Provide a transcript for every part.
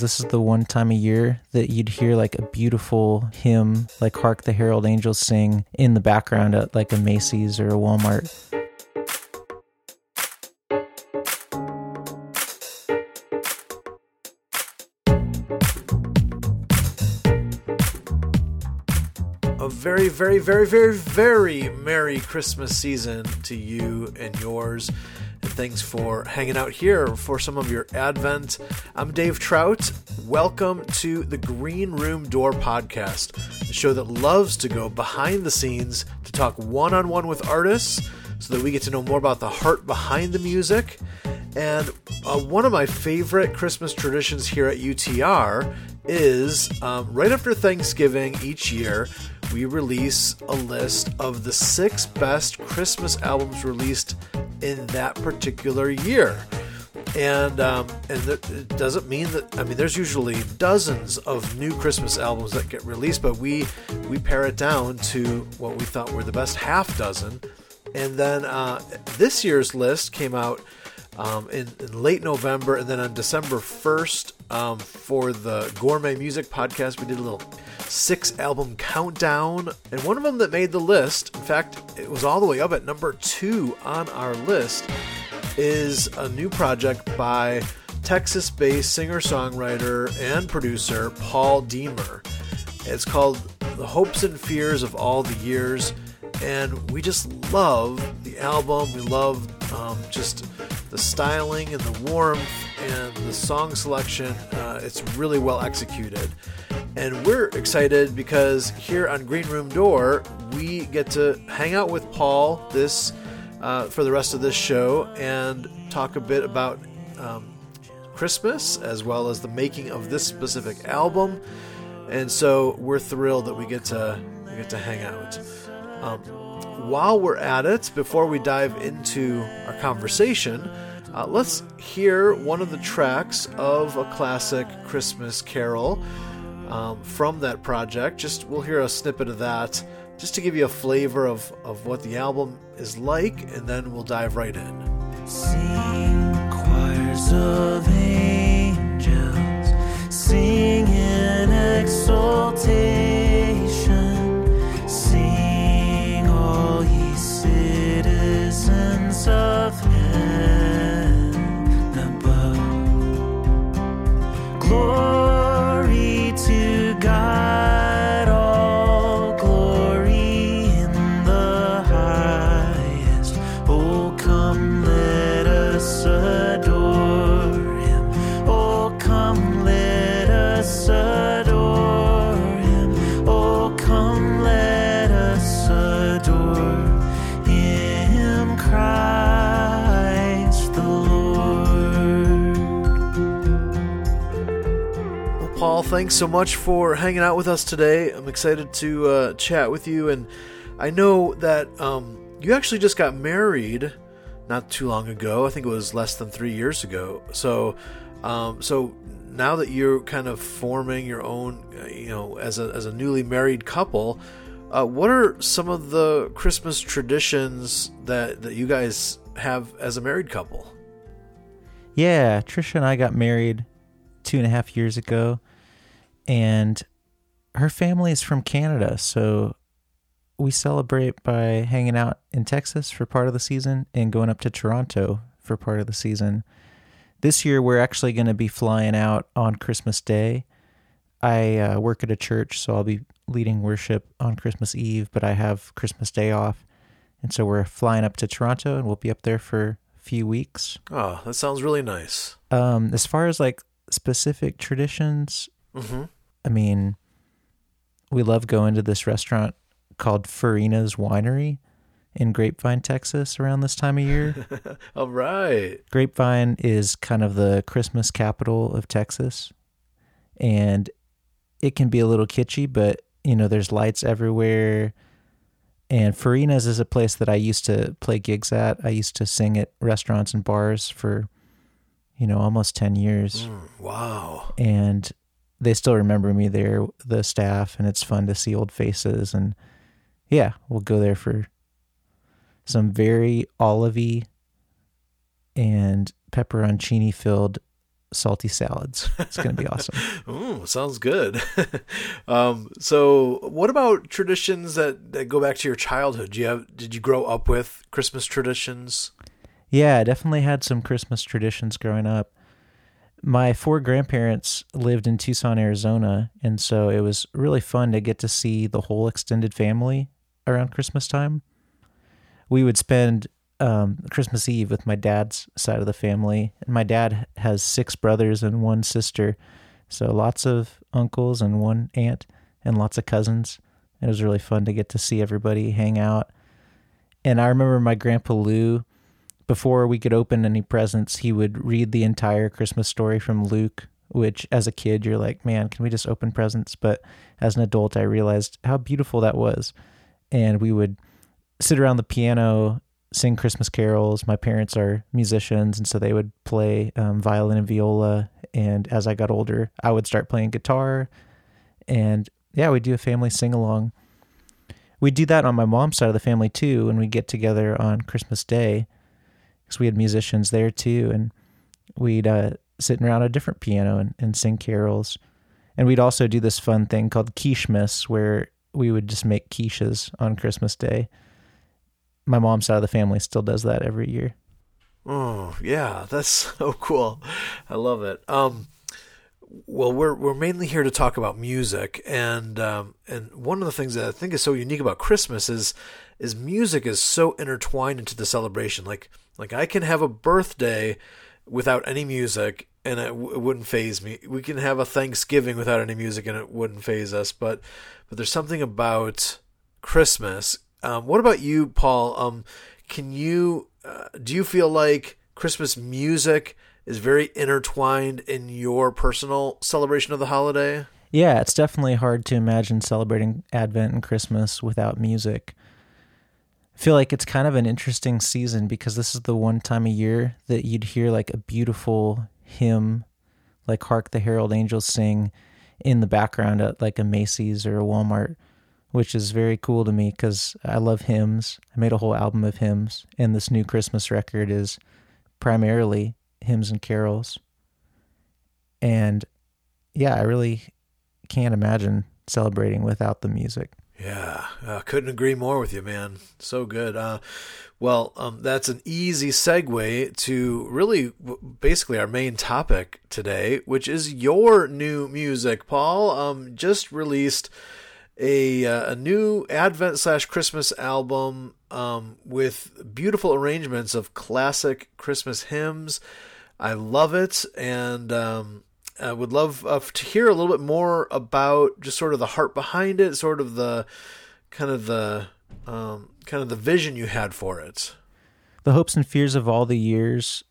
This is the one time a year that you'd hear like a beautiful hymn, like Hark the Herald Angels Sing, in the background at like a Macy's or a Walmart. A very, very, very, very, very Merry Christmas season to you and yours. Thanks for hanging out here for some of your Advent. I'm Dave Trout. Welcome to the Green Room Door podcast, the show that loves to go behind the scenes to talk one on one with artists so that we get to know more about the heart behind the music. And uh, one of my favorite Christmas traditions here at UTR is um, right after Thanksgiving each year, we release a list of the six best Christmas albums released in that particular year. And um, and it doesn't mean that I mean there's usually dozens of new Christmas albums that get released, but we we pare it down to what we thought were the best half dozen. And then uh, this year's list came out um, in, in, late November, and then on December 1st um, for the Gourmet Music Podcast, we did a little six album countdown, and one of them that made the list, in fact, it was all the way up at number two on our list, is a new project by Texas based singer songwriter and producer Paul Demer. It's called The Hopes and Fears of All the Years, and we just love the album. We love um, just the styling and the warmth and the song selection. Uh, it's really well executed. And we're excited because here on Green Room Door, we get to hang out with Paul this uh, for the rest of this show and talk a bit about um, Christmas as well as the making of this specific album. And so we're thrilled that we get to we get to hang out. Um, while we're at it, before we dive into conversation, uh, let's hear one of the tracks of a classic Christmas carol um, from that project. Just we'll hear a snippet of that, just to give you a flavor of, of what the album is like, and then we'll dive right in. Sing choirs of angels, sing in exultation. Heaven above. Glory to God, thanks so much for hanging out with us today. I'm excited to uh, chat with you, and I know that um, you actually just got married not too long ago. I think it was less than three years ago. So, um, so now that you're kind of forming your own, you know, as a as a newly married couple, uh, what are some of the Christmas traditions that that you guys have as a married couple? Yeah, Trisha and I got married two and a half years ago, and her family is from Canada, so we celebrate by hanging out in Texas for part of the season and going up to Toronto for part of the season. This year, we're actually going to be flying out on Christmas Day. I uh, work at a church, so I'll be leading worship on Christmas Eve, but I have Christmas Day off. And so we're flying up to Toronto and we'll be up there for a few weeks. Oh, that sounds really nice. Um, as far as like specific traditions, hmm I mean, we love going to this restaurant called Farina's Winery in Grapevine, Texas around this time of year. All right. Grapevine is kind of the Christmas capital of Texas. And it can be a little kitschy, but you know, there's lights everywhere. And Farina's is a place that I used to play gigs at. I used to sing at restaurants and bars for, you know, almost 10 years. Mm, wow. And they still remember me there, the staff, and it's fun to see old faces. And yeah, we'll go there for some very olivey and pepperoncini filled salty salads. It's going to be awesome. Ooh, sounds good. um, so, what about traditions that, that go back to your childhood? Do you have, did you grow up with Christmas traditions? Yeah, I definitely had some Christmas traditions growing up. My four grandparents lived in Tucson, Arizona, and so it was really fun to get to see the whole extended family around Christmas time. We would spend um, Christmas Eve with my dad's side of the family. And my dad has six brothers and one sister, so lots of uncles and one aunt and lots of cousins. It was really fun to get to see everybody hang out. And I remember my grandpa Lou before we could open any presents, he would read the entire Christmas story from Luke, which as a kid, you're like, man, can we just open presents? But as an adult, I realized how beautiful that was. And we would sit around the piano, sing Christmas carols. My parents are musicians, and so they would play um, violin and viola. And as I got older, I would start playing guitar. And yeah, we'd do a family sing along. We'd do that on my mom's side of the family too, when we get together on Christmas Day because we had musicians there too, and we'd uh, sit around a different piano and, and sing carols. And we'd also do this fun thing called quichemas, where we would just make quiches on Christmas Day. My mom's side of the family still does that every year. Oh yeah, that's so cool. I love it. Um, well, we're we're mainly here to talk about music, and um, and one of the things that I think is so unique about Christmas is is music is so intertwined into the celebration. Like like I can have a birthday without any music and it, w- it wouldn't phase me. We can have a Thanksgiving without any music and it wouldn't phase us. But but there's something about Christmas. Um, what about you, Paul? Um, can you uh, do you feel like Christmas music is very intertwined in your personal celebration of the holiday? Yeah, it's definitely hard to imagine celebrating Advent and Christmas without music feel like it's kind of an interesting season because this is the one time a year that you'd hear like a beautiful hymn like hark the herald angels sing in the background at like a macy's or a walmart which is very cool to me because i love hymns. I made a whole album of hymns and this new christmas record is primarily hymns and carols. And yeah i really can't imagine celebrating without the music yeah, uh, couldn't agree more with you, man. So good. Uh, well, um, that's an easy segue to really basically our main topic today, which is your new music. Paul um, just released a, uh, a new Advent slash Christmas album um, with beautiful arrangements of classic Christmas hymns. I love it, and um, I would love uh, to hear a little bit more about just sort of the heart behind it, sort of the kind of the um, kind of the vision you had for it. The hopes and fears of all the years.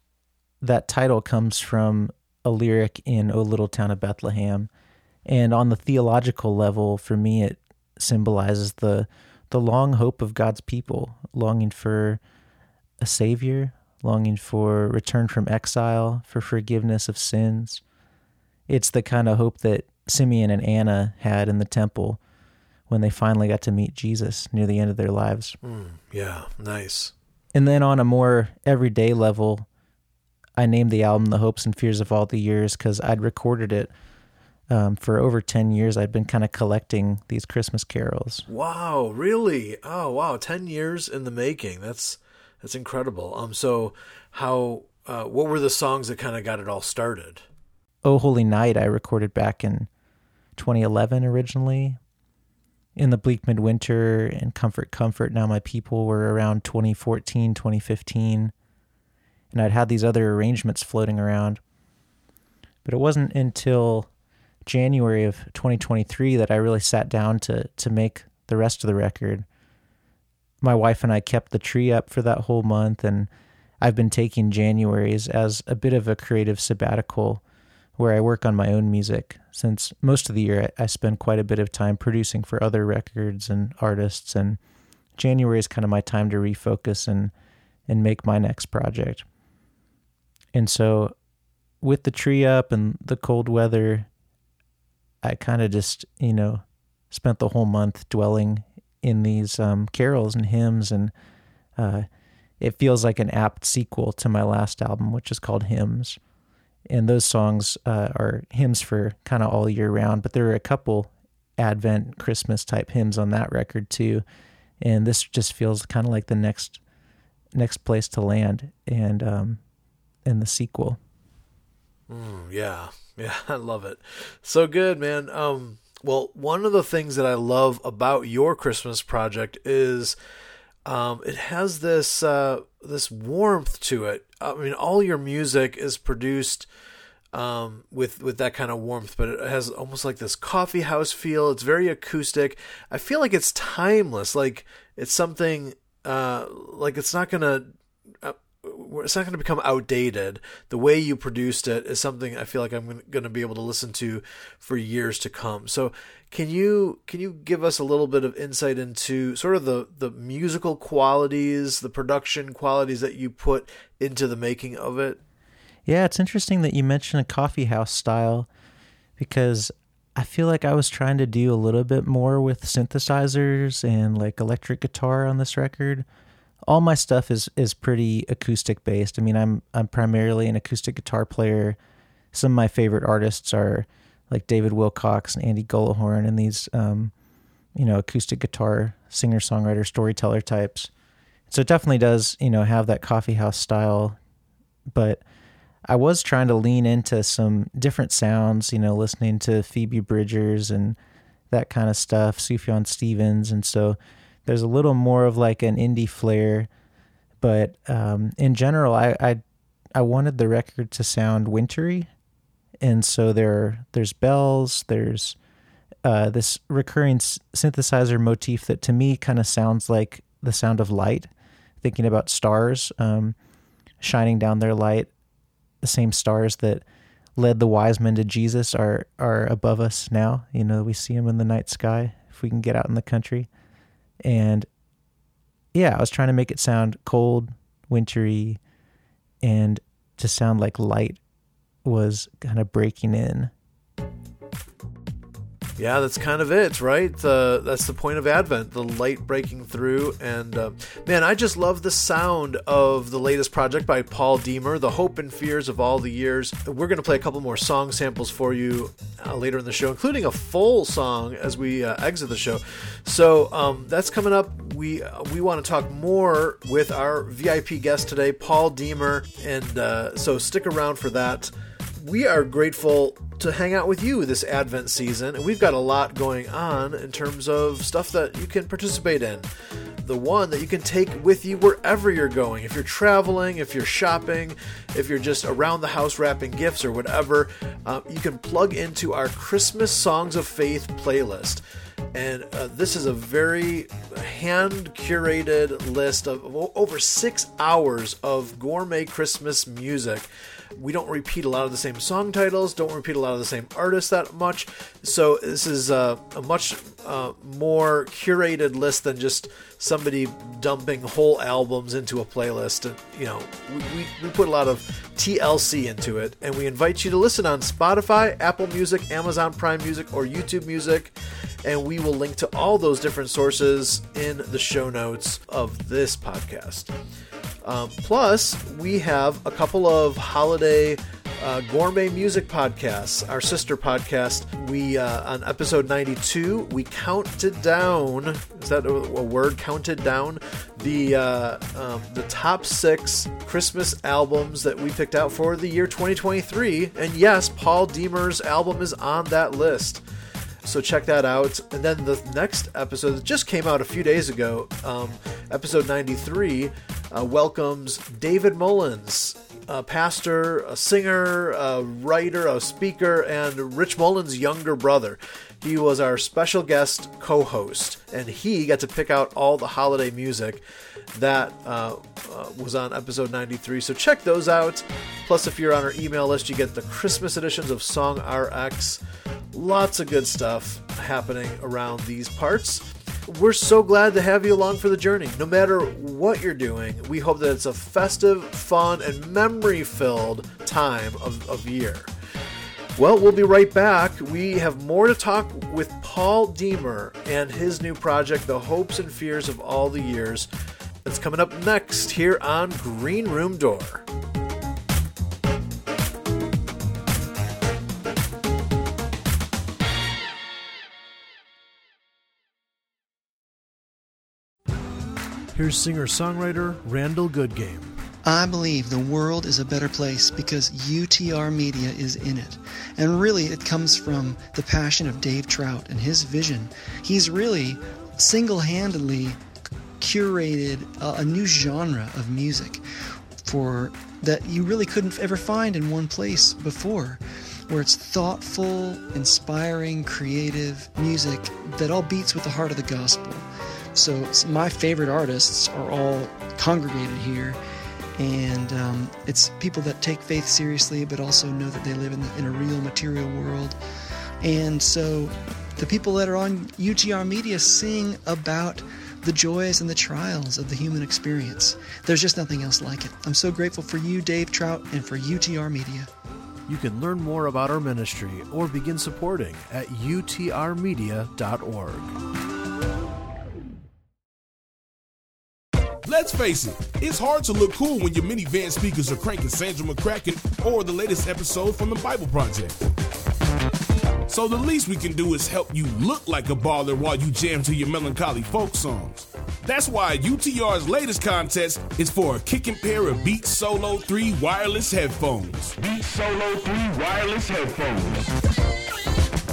That title comes from a lyric in "O Little Town of Bethlehem," and on the theological level, for me, it symbolizes the the long hope of God's people, longing for a savior, longing for return from exile, for forgiveness of sins it's the kind of hope that Simeon and Anna had in the temple when they finally got to meet Jesus near the end of their lives. Mm, yeah, nice. And then on a more everyday level, I named the album The Hopes and Fears of All the Years because I'd recorded it um, for over 10 years. I'd been kind of collecting these Christmas carols. Wow, really? Oh, wow. 10 years in the making. That's that's incredible. Um so how uh, what were the songs that kind of got it all started? Oh Holy Night I recorded back in 2011 originally. In the Bleak Midwinter and Comfort Comfort Now My People were around 2014, 2015. And I'd had these other arrangements floating around. But it wasn't until January of 2023 that I really sat down to to make the rest of the record. My wife and I kept the tree up for that whole month and I've been taking Januaries as a bit of a creative sabbatical where I work on my own music, since most of the year I, spend quite a bit of time producing for other records and artists, and January is kind of my time to refocus and and make my next project. And so, with the tree up and the cold weather, I kind of just you know spent the whole month dwelling in these um, carols and hymns, and uh, it feels like an apt sequel to my last album, which is called Hymns and those songs uh, are hymns for kind of all year round. But there are a couple Advent, Christmas type hymns on that record too, and this just feels kind of like the next next place to land, and um, in the sequel. Mm, yeah, yeah, I love it. So good, man. Um, well, one of the things that I love about your Christmas project is um, it has this uh, this warmth to it. I mean, all your music is produced um, with with that kind of warmth, but it has almost like this coffee house feel. It's very acoustic. I feel like it's timeless. Like it's something uh, like it's not gonna it's not going to become outdated. The way you produced it is something I feel like I'm going to be able to listen to for years to come. So, can you can you give us a little bit of insight into sort of the the musical qualities, the production qualities that you put into the making of it? Yeah, it's interesting that you mentioned a coffee house style because I feel like I was trying to do a little bit more with synthesizers and like electric guitar on this record. All my stuff is is pretty acoustic based. I mean, I'm I'm primarily an acoustic guitar player. Some of my favorite artists are like David Wilcox and Andy Gullahorn and these um, you know, acoustic guitar singer songwriter storyteller types. So it definitely does, you know, have that coffee house style, but I was trying to lean into some different sounds, you know, listening to Phoebe Bridgers and that kind of stuff, Sufjan Stevens, and so there's a little more of like an indie flair. But um, in general, I, I I wanted the record to sound wintry, and so there there's bells, there's uh, this recurring s- synthesizer motif that to me kind of sounds like the sound of light. Thinking about stars um, shining down their light the same stars that led the wise men to Jesus are are above us now. You know, we see them in the night sky if we can get out in the country. And yeah, I was trying to make it sound cold, wintry, and to sound like light was kind of breaking in yeah, that's kind of it, right? Uh, that's the point of Advent, the light breaking through. And uh, man, I just love the sound of the latest project by Paul Demer, The Hope and Fears of All the Years. We're going to play a couple more song samples for you uh, later in the show, including a full song as we uh, exit the show. So um, that's coming up. We we want to talk more with our VIP guest today, Paul Demer, and uh, so stick around for that. We are grateful to hang out with you this Advent season, and we've got a lot going on in terms of stuff that you can participate in. The one that you can take with you wherever you're going. If you're traveling, if you're shopping, if you're just around the house wrapping gifts or whatever, uh, you can plug into our Christmas Songs of Faith playlist. And uh, this is a very hand curated list of over six hours of gourmet Christmas music we don't repeat a lot of the same song titles, don't repeat a lot of the same artists that much. So this is a, a much uh, more curated list than just somebody dumping whole albums into a playlist. And you know, we, we put a lot of TLC into it, and we invite you to listen on Spotify, Apple Music, Amazon Prime Music, or YouTube Music. And we will link to all those different sources in the show notes of this podcast. Um, plus, we have a couple of holiday uh, gourmet music podcasts. Our sister podcast. We uh, on episode ninety-two, we counted down. Is that a, a word? Counted down the uh, um, the top six Christmas albums that we picked out for the year 2023. And yes, Paul Demer's album is on that list. So check that out. And then the next episode that just came out a few days ago, um, episode 93, uh, welcomes David Mullins, a pastor, a singer, a writer, a speaker, and Rich Mullins' younger brother. He was our special guest co host, and he got to pick out all the holiday music that uh, uh, was on episode 93. So check those out. Plus, if you're on our email list, you get the Christmas editions of Song RX. Lots of good stuff happening around these parts. We're so glad to have you along for the journey. No matter what you're doing, we hope that it's a festive, fun, and memory filled time of, of year. Well, we'll be right back. We have more to talk with Paul Demer and his new project, The Hopes and Fears of All the Years. That's coming up next here on Green Room Door. Here's singer songwriter Randall Goodgame. I believe the world is a better place because UTR Media is in it. And really, it comes from the passion of Dave Trout and his vision. He's really single handedly curated a, a new genre of music for that you really couldn't ever find in one place before where it's thoughtful, inspiring, creative music that all beats with the heart of the gospel. So my favorite artists are all congregated here, and um, it's people that take faith seriously, but also know that they live in, in a real material world. And so the people that are on UTR Media sing about the joys and the trials of the human experience. There's just nothing else like it. I'm so grateful for you, Dave Trout, and for UTR Media. You can learn more about our ministry or begin supporting at utrmedia.org. Let's face it, it's hard to look cool when your minivan speakers are cranking Sandra McCracken or the latest episode from the Bible Project. So the least we can do is help you look like a baller while you jam to your melancholy folk songs. That's why UTR's latest contest is for a kicking pair of Beats Solo 3 wireless headphones. Beats Solo 3 wireless headphones.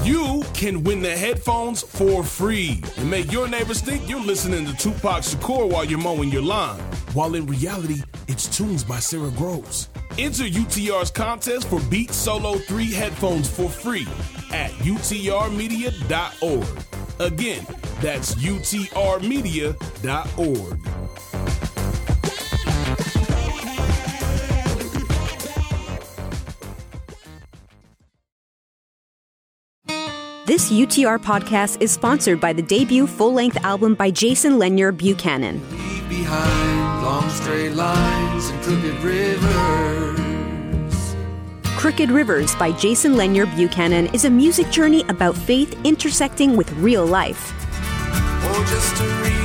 You can win the headphones for free and make your neighbors think you're listening to Tupac Shakur while you're mowing your lawn, while in reality, it's tunes by Sara Groves. Enter UTR's contest for Beat Solo 3 headphones for free at utrmedia.org. Again, that's utrmedia.org. This UTR podcast is sponsored by the debut full length album by Jason Lenyer Buchanan. Leave behind long straight lines and crooked rivers. Crooked Rivers by Jason Lenyer Buchanan is a music journey about faith intersecting with real life. Or just a reason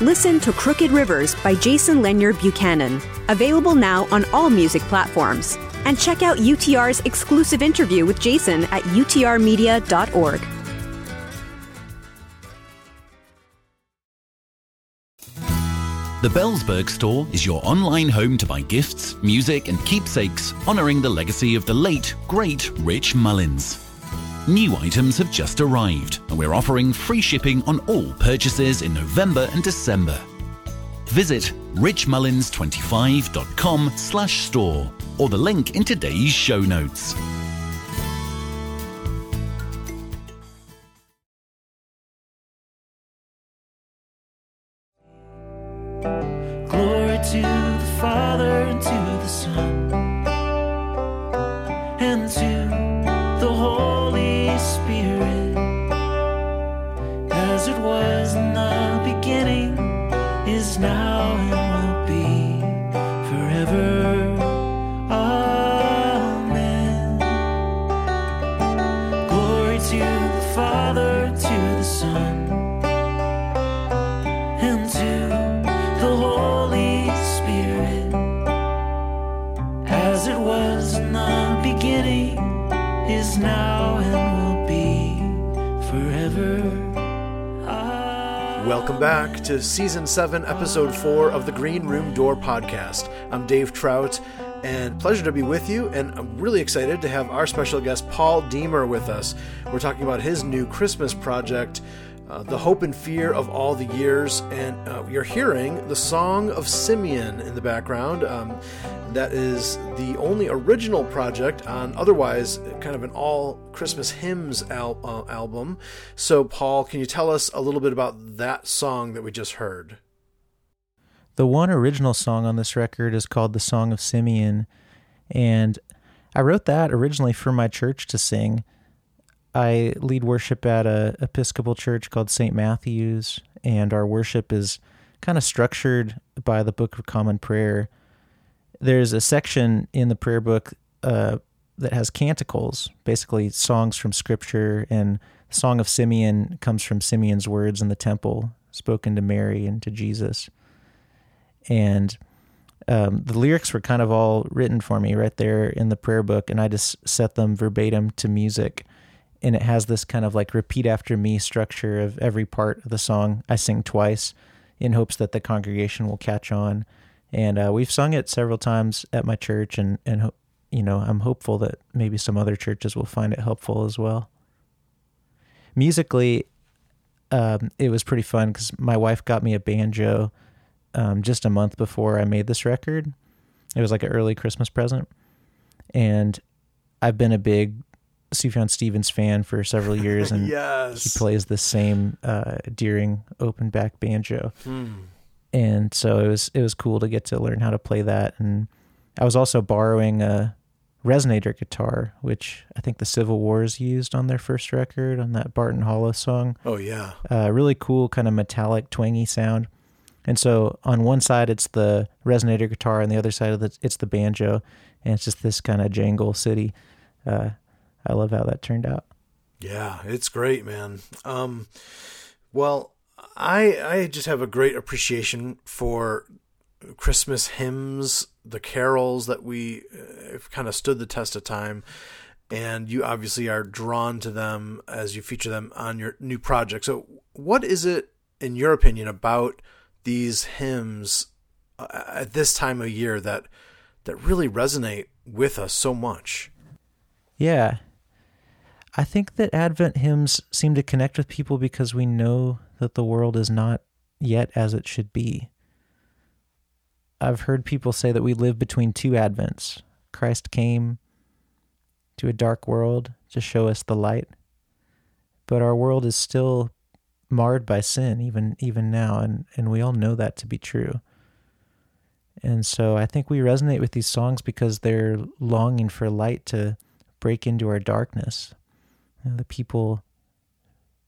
Listen to Crooked Rivers by Jason Lenyer Buchanan, available now on all music platforms. And check out UTR's exclusive interview with Jason at utrmedia.org. The Bellsberg store is your online home to buy gifts, music, and keepsakes honoring the legacy of the late, great Rich Mullins. New items have just arrived, and we're offering free shipping on all purchases in November and December. Visit richmullins25.com slash store or the link in today's show notes. Now, and will be forever. Welcome back to season 7, episode 4 of the Green Room Door podcast. I'm Dave Trout, and pleasure to be with you. And I'm really excited to have our special guest, Paul Demer, with us. We're talking about his new Christmas project, uh, The Hope and Fear of All the Years. And uh, you're hearing the Song of Simeon in the background. Um, that is the only original project on otherwise kind of an all Christmas hymns al- uh, album. So, Paul, can you tell us a little bit about that song that we just heard? The one original song on this record is called The Song of Simeon, and I wrote that originally for my church to sing. I lead worship at a Episcopal church called St. Matthew's, and our worship is kind of structured by the Book of Common Prayer. There's a section in the prayer book uh, that has canticles, basically songs from Scripture, and Song of Simeon comes from Simeon's words in the temple, spoken to Mary and to Jesus. And um, the lyrics were kind of all written for me right there in the prayer book, and I just set them verbatim to music. And it has this kind of like repeat after me structure of every part of the song. I sing twice in hopes that the congregation will catch on. And uh, we've sung it several times at my church, and and you know I'm hopeful that maybe some other churches will find it helpful as well. Musically, um, it was pretty fun because my wife got me a banjo um, just a month before I made this record. It was like an early Christmas present, and I've been a big Sufjan Stevens fan for several years, and yes. he plays the same uh, Deering open back banjo. Hmm. And so it was it was cool to get to learn how to play that, and I was also borrowing a resonator guitar, which I think the Civil Wars used on their first record on that Barton Hollow song. Oh yeah. Uh, really cool, kind of metallic, twangy sound. And so on one side it's the resonator guitar, and the other side of it it's the banjo, and it's just this kind of jangle city. Uh, I love how that turned out. Yeah, it's great, man. Um, well, I I just have a great appreciation for Christmas hymns, the carols that we uh, have kind of stood the test of time, and you obviously are drawn to them as you feature them on your new project. So, what is it, in your opinion, about these hymns uh, at this time of year that that really resonate with us so much? Yeah. I think that Advent hymns seem to connect with people because we know that the world is not yet as it should be. I've heard people say that we live between two Advents. Christ came to a dark world to show us the light, but our world is still marred by sin even even now and and we all know that to be true. And so I think we resonate with these songs because they're longing for light to break into our darkness. You know, the people,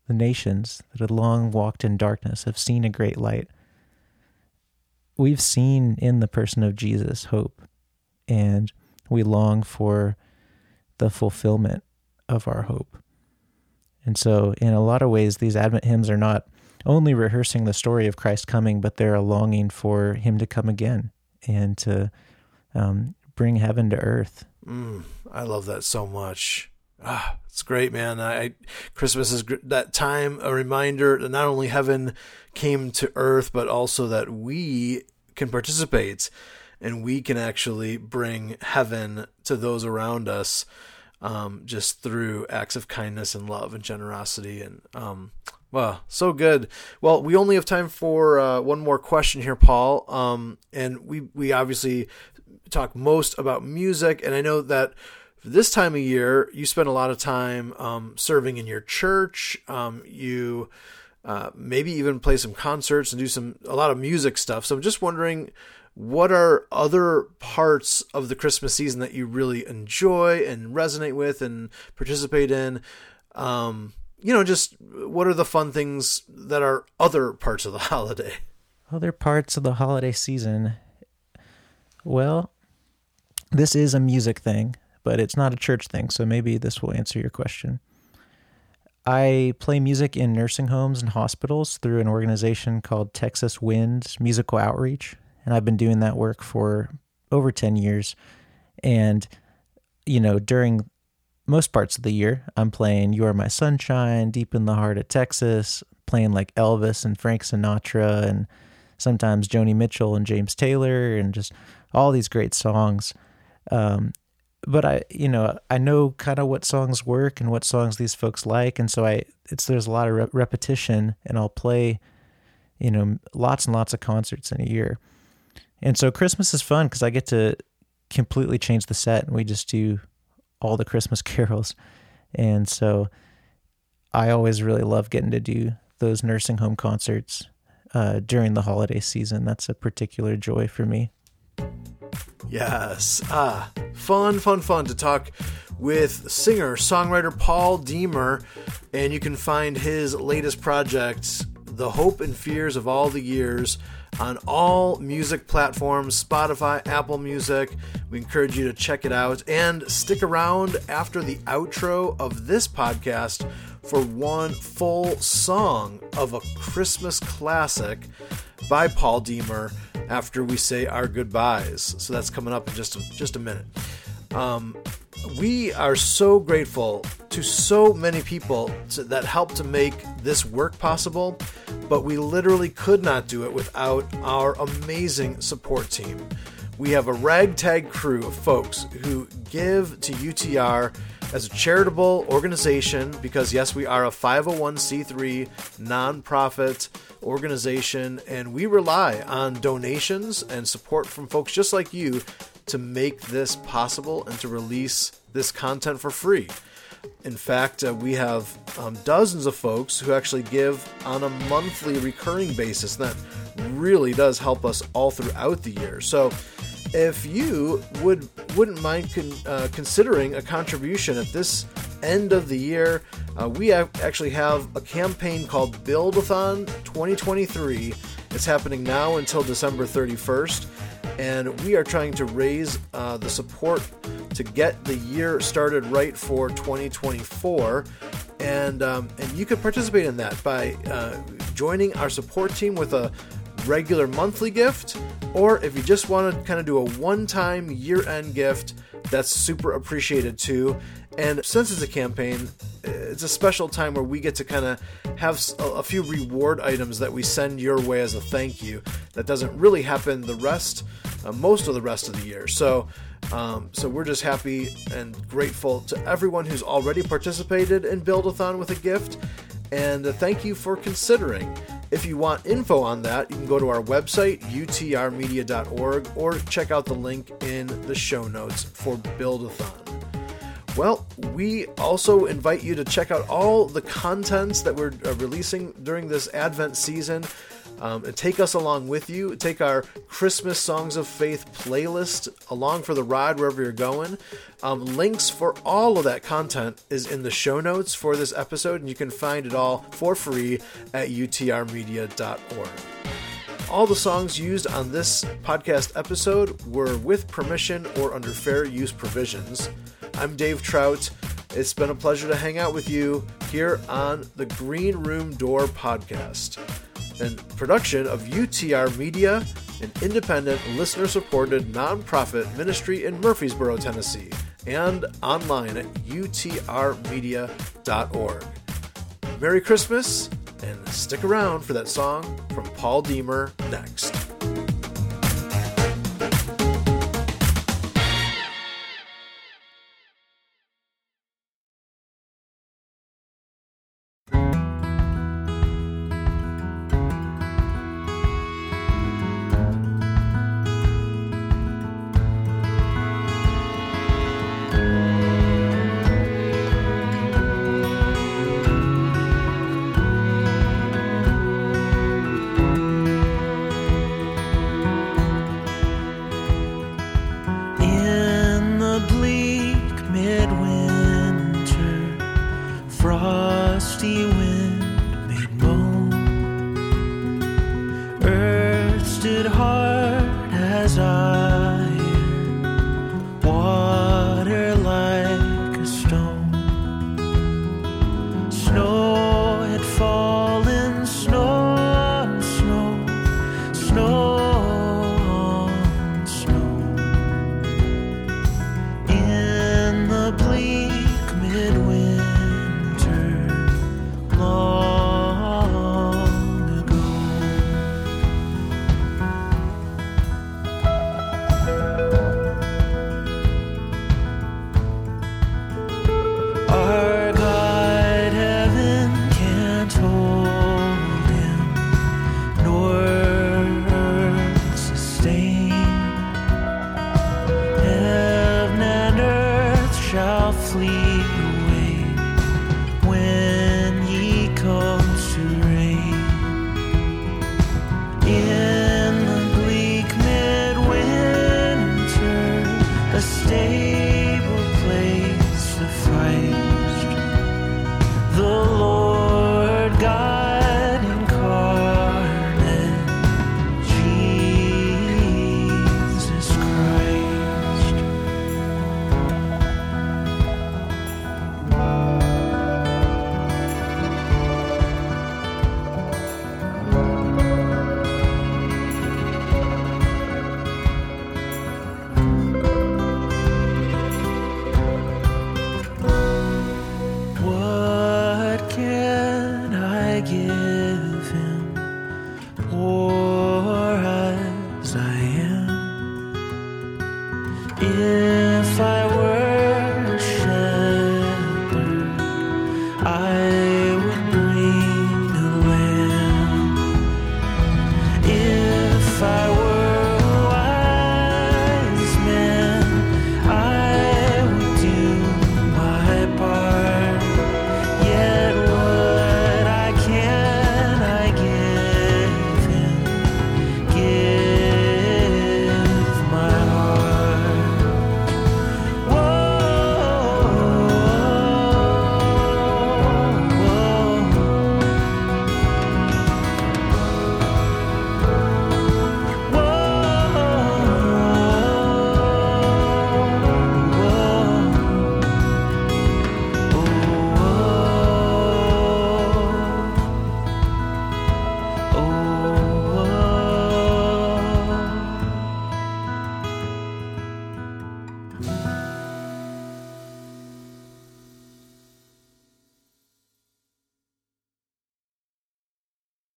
the nations that had long walked in darkness have seen a great light. We've seen in the person of Jesus hope, and we long for the fulfillment of our hope. And so, in a lot of ways, these Advent hymns are not only rehearsing the story of Christ coming, but they're a longing for Him to come again and to um, bring heaven to earth. Mm, I love that so much. Ah, it's great, man. I Christmas is gr- that time a reminder that not only heaven came to earth, but also that we can participate and we can actually bring heaven to those around us um, just through acts of kindness and love and generosity and um, wow so good well we only have time for uh, one more question here paul um, and we we obviously talk most about music and i know that this time of year you spend a lot of time um, serving in your church um, you uh, maybe even play some concerts and do some a lot of music stuff so i'm just wondering what are other parts of the Christmas season that you really enjoy and resonate with and participate in? Um, you know, just what are the fun things that are other parts of the holiday? Other parts of the holiday season. Well, this is a music thing, but it's not a church thing, so maybe this will answer your question. I play music in nursing homes and hospitals through an organization called Texas Wind Musical Outreach and I've been doing that work for over 10 years. And, you know, during most parts of the year, I'm playing You Are My Sunshine, Deep in the Heart of Texas, playing like Elvis and Frank Sinatra, and sometimes Joni Mitchell and James Taylor, and just all these great songs. Um, but I, you know, I know kind of what songs work and what songs these folks like, and so I, it's there's a lot of re- repetition, and I'll play, you know, lots and lots of concerts in a year. And so Christmas is fun because I get to completely change the set and we just do all the Christmas carols. And so I always really love getting to do those nursing home concerts uh, during the holiday season. That's a particular joy for me. Yes. Ah, fun, fun, fun to talk with singer songwriter Paul Demer. And you can find his latest project, The Hope and Fears of All the Years on all music platforms Spotify, Apple Music. We encourage you to check it out and stick around after the outro of this podcast for one full song of a Christmas classic by Paul Demer after we say our goodbyes. So that's coming up in just a, just a minute. Um, we are so grateful to so many people to, that helped to make this work possible, but we literally could not do it without our amazing support team. We have a ragtag crew of folks who give to UTR as a charitable organization because, yes, we are a 501c3 nonprofit organization and we rely on donations and support from folks just like you to make this possible and to release this content for free. In fact, uh, we have um, dozens of folks who actually give on a monthly recurring basis. That really does help us all throughout the year. So, if you would wouldn't mind con, uh, considering a contribution at this end of the year, uh, we actually have a campaign called Buildathon 2023. It's happening now until December 31st and we are trying to raise uh, the support to get the year started right for 2024. And um, and you can participate in that by uh, joining our support team with a regular monthly gift, or if you just want to kind of do a one-time year-end gift, that's super appreciated too. And since it's a campaign, it's a special time where we get to kind of have a few reward items that we send your way as a thank you. That doesn't really happen the rest, uh, most of the rest of the year. So, um, so we're just happy and grateful to everyone who's already participated in Buildathon with a gift, and thank you for considering. If you want info on that, you can go to our website, utrmedia.org, or check out the link in the show notes for Buildathon. Well, we also invite you to check out all the contents that we're uh, releasing during this Advent season. Um, and take us along with you. Take our Christmas Songs of Faith playlist along for the ride wherever you're going. Um, links for all of that content is in the show notes for this episode, and you can find it all for free at utrmedia.org. All the songs used on this podcast episode were with permission or under fair use provisions. I'm Dave Trout. It's been a pleasure to hang out with you here on the Green Room Door podcast, and production of UTR Media, an independent, listener supported nonprofit ministry in Murfreesboro, Tennessee, and online at utrmedia.org. Merry Christmas, and stick around for that song from Paul Demer next. as I.